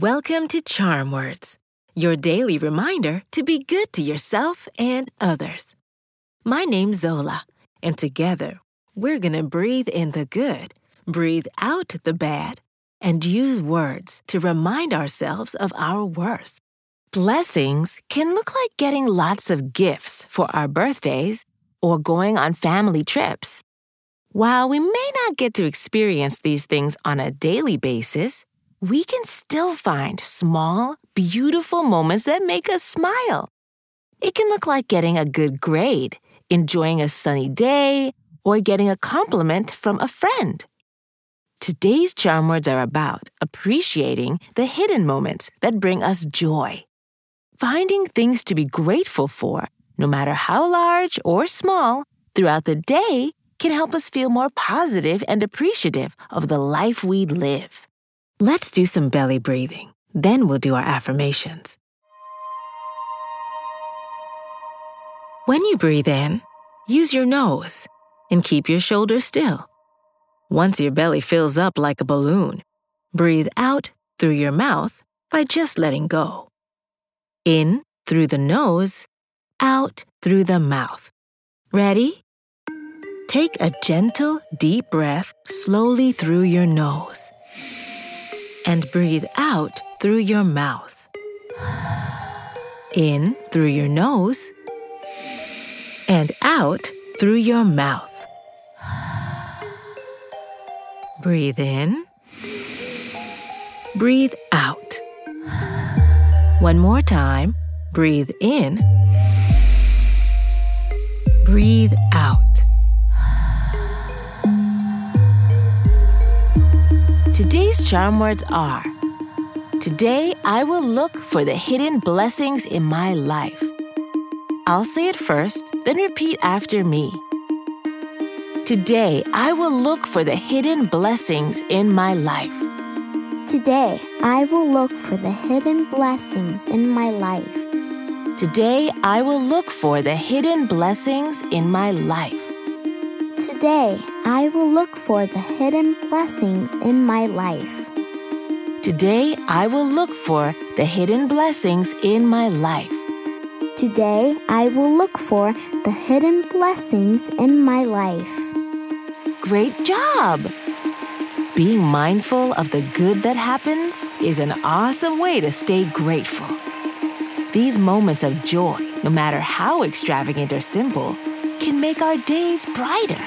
Welcome to Charm Words, your daily reminder to be good to yourself and others. My name's Zola, and together we're going to breathe in the good, breathe out the bad, and use words to remind ourselves of our worth. Blessings can look like getting lots of gifts for our birthdays or going on family trips. While we may not get to experience these things on a daily basis, we can still find small, beautiful moments that make us smile. It can look like getting a good grade, enjoying a sunny day, or getting a compliment from a friend. Today's charm words are about appreciating the hidden moments that bring us joy. Finding things to be grateful for, no matter how large or small, throughout the day can help us feel more positive and appreciative of the life we live. Let's do some belly breathing. Then we'll do our affirmations. When you breathe in, use your nose and keep your shoulders still. Once your belly fills up like a balloon, breathe out through your mouth by just letting go. In through the nose, out through the mouth. Ready? Take a gentle, deep breath slowly through your nose and breathe out through your mouth. In through your nose and out through your mouth. Breathe in. Breathe out. One more time. Breathe in. Breathe out. Today's charm words are Today I will look for the hidden blessings in my life. I'll say it first, then repeat after me. Today I will look for the hidden blessings in my life. Today, I will look for the hidden blessings in my life. Today I will look for the hidden blessings in my life. Today, I will look for the hidden blessings in my life. Today I will look for the hidden blessings in my life. Today, I will look for the hidden blessings in my life. Great job! Being mindful of the good that happens is an awesome way to stay grateful. These moments of joy, no matter how extravagant or simple, can make our days brighter.